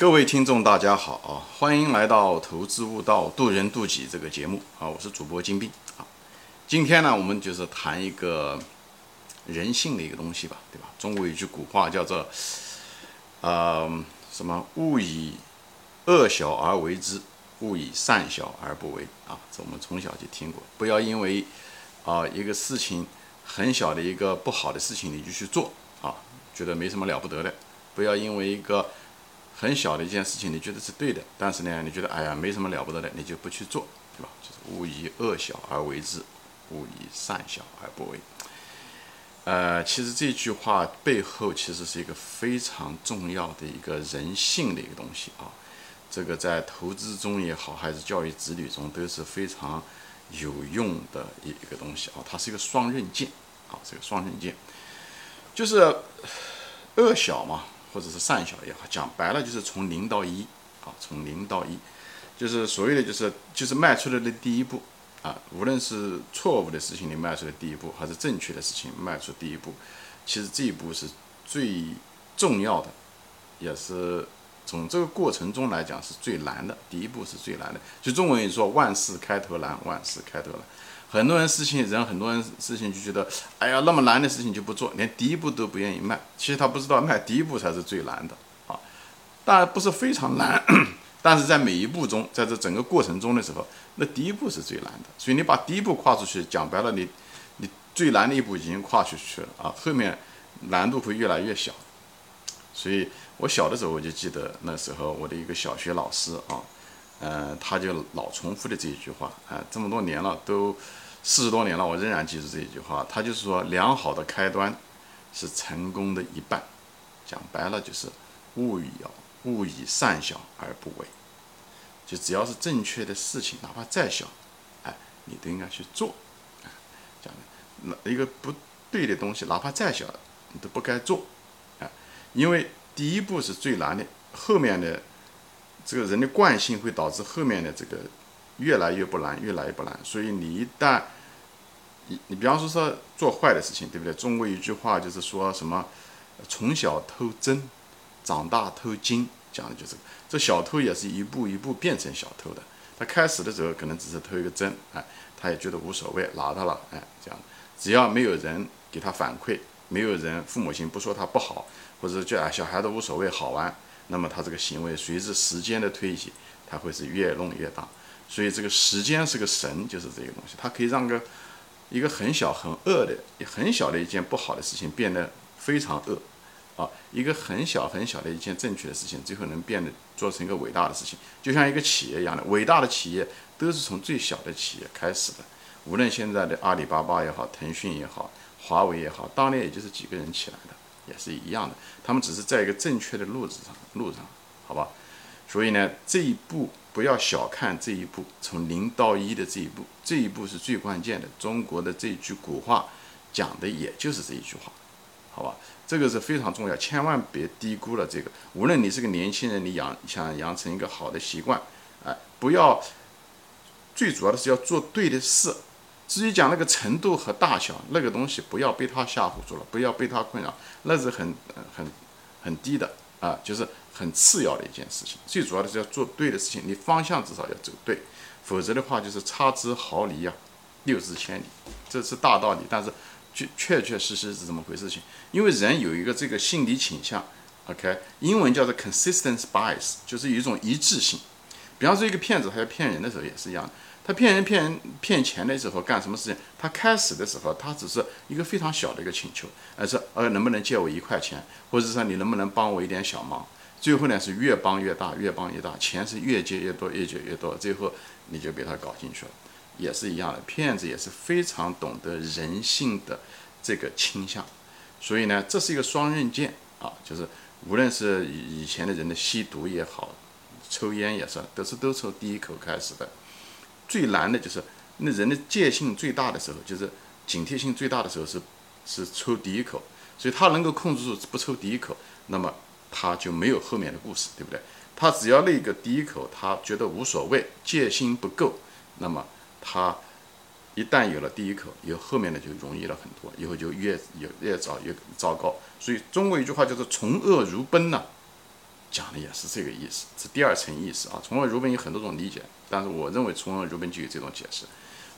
各位听众，大家好啊！欢迎来到《投资悟道，渡人渡己》这个节目啊！我是主播金兵啊。今天呢，我们就是谈一个人性的一个东西吧，对吧？中国有句古话叫做“呃，什么勿以恶小而为之，勿以善小而不为”啊。这我们从小就听过。不要因为啊一个事情很小的一个不好的事情你就去做啊，觉得没什么了不得的。不要因为一个很小的一件事情，你觉得是对的，但是呢，你觉得哎呀没什么了不得的，你就不去做，对吧？就是勿以恶小而为之，勿以善小而不为。呃，其实这句话背后其实是一个非常重要的一个人性的一个东西啊。这个在投资中也好，还是教育子女中都是非常有用的一一个东西啊。它是一个双刃剑啊，是个双刃剑，就是恶小嘛。或者是善小也好，讲白了就是从零到一，啊，从零到一，就是所谓的就是就是迈出来的第一步，啊，无论是错误的事情你迈出的第一步，还是正确的事情迈出第一步，其实这一步是最重要的，也是从这个过程中来讲是最难的，第一步是最难的。就中文也说万事开头难，万事开头难。很多人事情人，很多人事情就觉得，哎呀，那么难的事情就不做，连第一步都不愿意迈。其实他不知道，迈第一步才是最难的啊。当然不是非常难，但是在每一步中，在这整个过程中的时候，那第一步是最难的。所以你把第一步跨出去，讲白了，你你最难的一步已经跨出去了啊，后面难度会越来越小。所以我小的时候我就记得那时候我的一个小学老师啊。嗯，他就老重复的这一句话，啊，这么多年了，都四十多年了，我仍然记住这一句话。他就是说，良好的开端是成功的一半。讲白了就是，勿以勿以善小而不为。就只要是正确的事情，哪怕再小，哎，你都应该去做。讲那一个不对的东西，哪怕再小，你都不该做。啊，因为第一步是最难的，后面的。这个人的惯性会导致后面的这个越来越不难，越来越不难。所以你一旦你你比方说说做坏的事情，对不对？中国一句话就是说什么从小偷针，长大偷金，讲的就是这小偷也是一步一步变成小偷的。他开始的时候可能只是偷一个针，哎，他也觉得无所谓，拿到了，哎，这样只要没有人给他反馈，没有人父母亲不说他不好，或者叫啊小孩都无所谓，好玩。那么他这个行为随着时间的推移，他会是越弄越大。所以这个时间是个神，就是这个东西，它可以让个一个很小很恶的、很小的一件不好的事情变得非常恶，啊，一个很小很小的一件正确的事情，最后能变得做成一个伟大的事情。就像一个企业一样的，伟大的企业都是从最小的企业开始的。无论现在的阿里巴巴也好，腾讯也好，华为也好，当年也就是几个人起来的。也是一样的，他们只是在一个正确的路子上，路上，好吧？所以呢，这一步不要小看这一步，从零到一的这一步，这一步是最关键的。中国的这句古话讲的也就是这一句话，好吧？这个是非常重要，千万别低估了这个。无论你是个年轻人，你养想养成一个好的习惯，哎，不要，最主要的是要做对的事。至于讲那个程度和大小，那个东西不要被他吓唬住了，不要被他困扰，那是很很很低的啊，就是很次要的一件事情。最主要的是要做对的事情，你方向至少要走对，否则的话就是差之毫厘啊，六之千里，这是大道理。但是确确确实实是这么回事情，因为人有一个这个心理倾向，OK，英文叫做 consistent bias，就是有一种一致性。比方说一个骗子他要骗人的时候也是一样的。他骗人、骗人、骗钱的时候干什么事情？他开始的时候，他只是一个非常小的一个请求，而是呃，能不能借我一块钱，或者说你能不能帮我一点小忙？最后呢是越帮越大，越帮越大，钱是越借越多，越借越多，最后你就被他搞进去了，也是一样的。骗子也是非常懂得人性的这个倾向，所以呢，这是一个双刃剑啊，就是无论是以以前的人的吸毒也好，抽烟也算，都是都从第一口开始的。最难的就是那人的戒性最大的时候，就是警惕性最大的时候是是抽第一口，所以他能够控制住不抽第一口，那么他就没有后面的故事，对不对？他只要那个第一口，他觉得无所谓，戒心不够，那么他一旦有了第一口，以后后面的就容易了很多，以后就越越越早越糟糕。所以中国一句话叫做“从恶如奔”呐，讲的也是这个意思，是第二层意思啊。从而如奔有很多种理解，但是我认为从而如奔就有这种解释。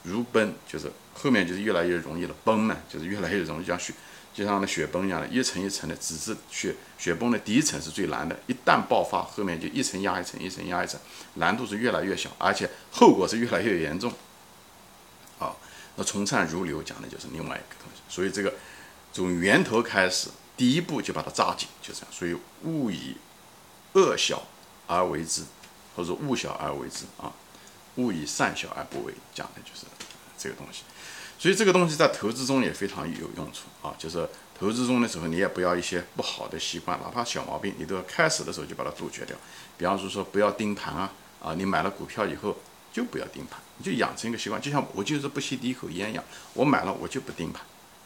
如奔就是后面就是越来越容易了，崩呢就是越来越容易，像雪就像那雪崩一样的，一层一层的，只是雪雪崩的第一层是最难的，一旦爆发，后面就一层压一层，一层压一层，难度是越来越小，而且后果是越来越严重。啊，那从善如流讲的就是另外一个东西，所以这个从源头开始，第一步就把它扎紧，就这样。所以勿以恶小而为之，或者勿小而为之啊。勿以善小而不为，讲的就是这个东西。所以这个东西在投资中也非常有用处啊。就是投资中的时候，你也不要一些不好的习惯，哪怕小毛病，你都要开始的时候就把它杜绝掉。比方说说不要盯盘啊啊！你买了股票以后就不要盯盘，你就养成一个习惯，就像我就是不吸第一口烟一样，我买了我就不盯盘。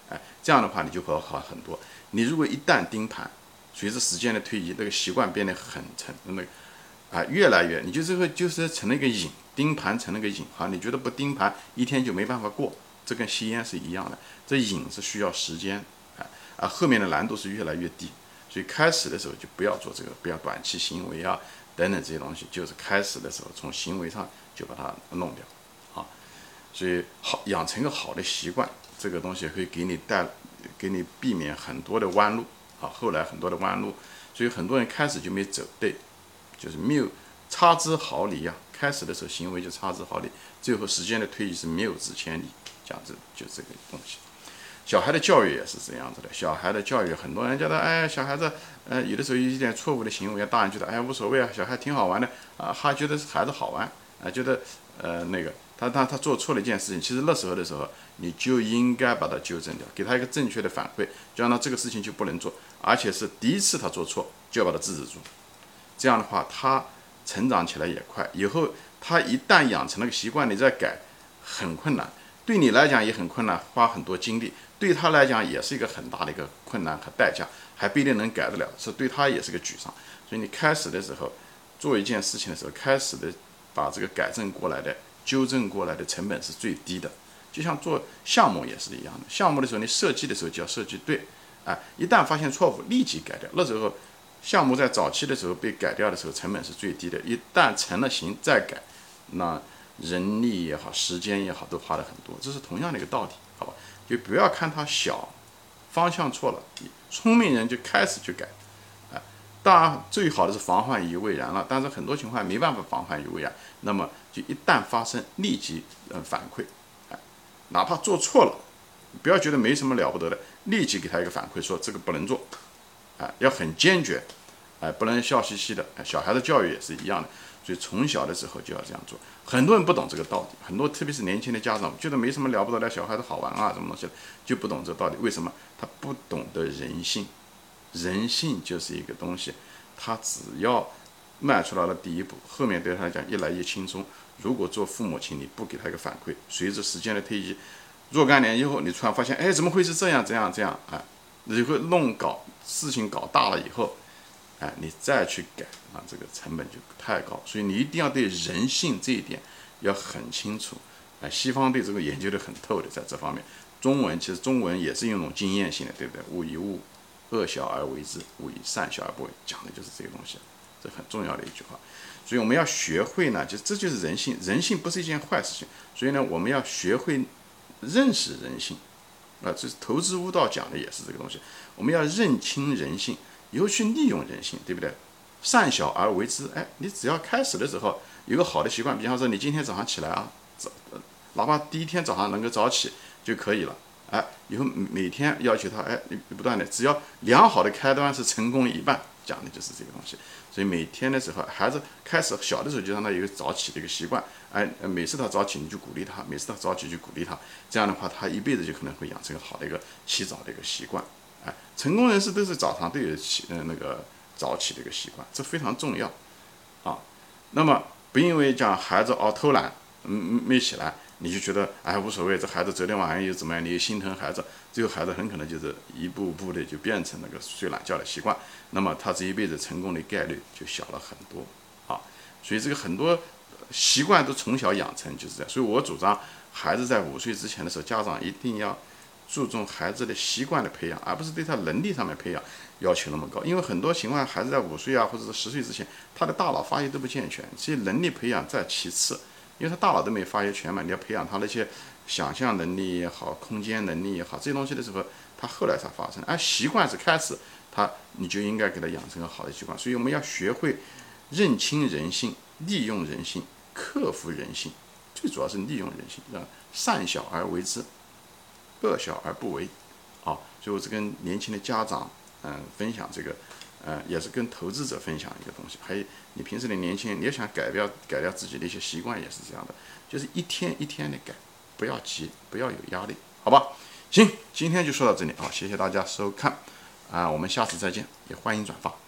哎，这样的话你就会好很多。你如果一旦盯盘，随着时间的推移，那个习惯变得很成，那个啊越来越，你就这个就是成了一个瘾。盯盘成了个瘾哈，你觉得不盯盘一天就没办法过，这跟吸烟是一样的，这瘾是需要时间，啊啊，后面的难度是越来越低，所以开始的时候就不要做这个，不要短期行为啊等等这些东西，就是开始的时候从行为上就把它弄掉，啊，所以好养成一个好的习惯，这个东西会给你带，给你避免很多的弯路，啊，后来很多的弯路，所以很多人开始就没走对，就是没有差之毫厘呀。开始的时候行为就差之毫厘，最后时间的推移是谬之千里，讲这就这个东西。小孩的教育也是这样子的，小孩的教育很多人觉得，哎，小孩子，呃，有的时候有一点错误的行为，大人觉得，哎，无所谓啊，小孩挺好玩的啊，他觉得孩子好玩啊，觉得，呃，那个他他他做错了一件事情，其实那时候的时候你就应该把他纠正掉，给他一个正确的反馈，就让他这个事情就不能做，而且是第一次他做错就要把他制止住，这样的话他。成长起来也快，以后他一旦养成了个习惯，你再改很困难，对你来讲也很困难，花很多精力，对他来讲也是一个很大的一个困难和代价，还不一定能改得了，是对他也是个沮丧。所以你开始的时候做一件事情的时候，开始的把这个改正过来的、纠正过来的成本是最低的。就像做项目也是一样的，项目的时候你设计的时候就要设计对，哎，一旦发现错误立即改掉，那时候。项目在早期的时候被改掉的时候，成本是最低的。一旦成了型再改，那人力也好，时间也好，都花的很多。这是同样的一个道理，好吧？就不要看它小，方向错了，聪明人就开始去改。哎，当然最好的是防患于未然了，但是很多情况没办法防患于未然。那么就一旦发生，立即呃反馈，哎，哪怕做错了，不要觉得没什么了不得的，立即给他一个反馈，说这个不能做。啊，要很坚决，哎，不能笑嘻嘻的。小孩的教育也是一样的，所以从小的时候就要这样做。很多人不懂这个道理，很多特别是年轻的家长觉得没什么了不得的，小孩子好玩啊，什么东西就不懂这道理。为什么？他不懂得人性，人性就是一个东西，他只要迈出来了第一步，后面对他来讲越来越轻松。如果做父母亲，你不给他一个反馈，随着时间的推移，若干年以后，你突然发现，哎，怎么会是这样？这样？这样？啊。你会弄搞事情搞大了以后，哎，你再去改啊，这个成本就太高。所以你一定要对人性这一点要很清楚。哎，西方对这个研究的很透的，在这方面，中文其实中文也是用种经验性的，对不对？勿以恶恶小而为之，勿以善小而不为，讲的就是这个东西，这很重要的一句话。所以我们要学会呢，就这就是人性，人性不是一件坏事情。所以呢，我们要学会认识人性。啊，这是投资悟道讲的也是这个东西。我们要认清人性，以后去利用人性，对不对？善小而为之。哎，你只要开始的时候有个好的习惯，比方说你今天早上起来啊，早，哪怕第一天早上能够早起就可以了。哎，以后每天要求他，哎，你不断的，只要良好的开端是成功一半，讲的就是这个东西。所以每天的时候，孩子开始小的时候就让他有个早起的一个习惯，哎，每次他早起你就鼓励他，每次他早起就鼓励他，这样的话他一辈子就可能会养成好的一个起早的一个习惯，哎，成功人士都是早上都有起嗯那个早起的一个习惯，这非常重要，啊，那么不因为讲孩子哦偷懒，嗯没起来。你就觉得哎无所谓，这孩子昨天晚上又怎么样？你又心疼孩子，最后孩子很可能就是一步步的就变成那个睡懒觉的习惯，那么他这一辈子成功的概率就小了很多啊。所以这个很多习惯都从小养成就是这样。所以我主张孩子在五岁之前的时候，家长一定要注重孩子的习惯的培养，而不是对他能力上面培养要求那么高。因为很多情况，孩子在五岁啊，或者是十岁之前，他的大脑发育都不健全，所以能力培养在其次，因为他大脑都没发育全嘛，你要培养他那些想象能力也好，空间能力也好，这些东西的时候，他后来才发生。而习惯是开始，他你就应该给他养成个好的习惯。所以我们要学会认清人性，利用人性，克服人性，最主要是利用人性，啊，善小而为之。恶小而不为，好，所以我是跟年轻的家长，嗯，分享这个，呃，也是跟投资者分享一个东西。还有你平时的年轻，你要想改掉改掉自己的一些习惯，也是这样的，就是一天一天的改，不要急，不要有压力，好吧？行，今天就说到这里啊，谢谢大家收看，啊，我们下次再见，也欢迎转发。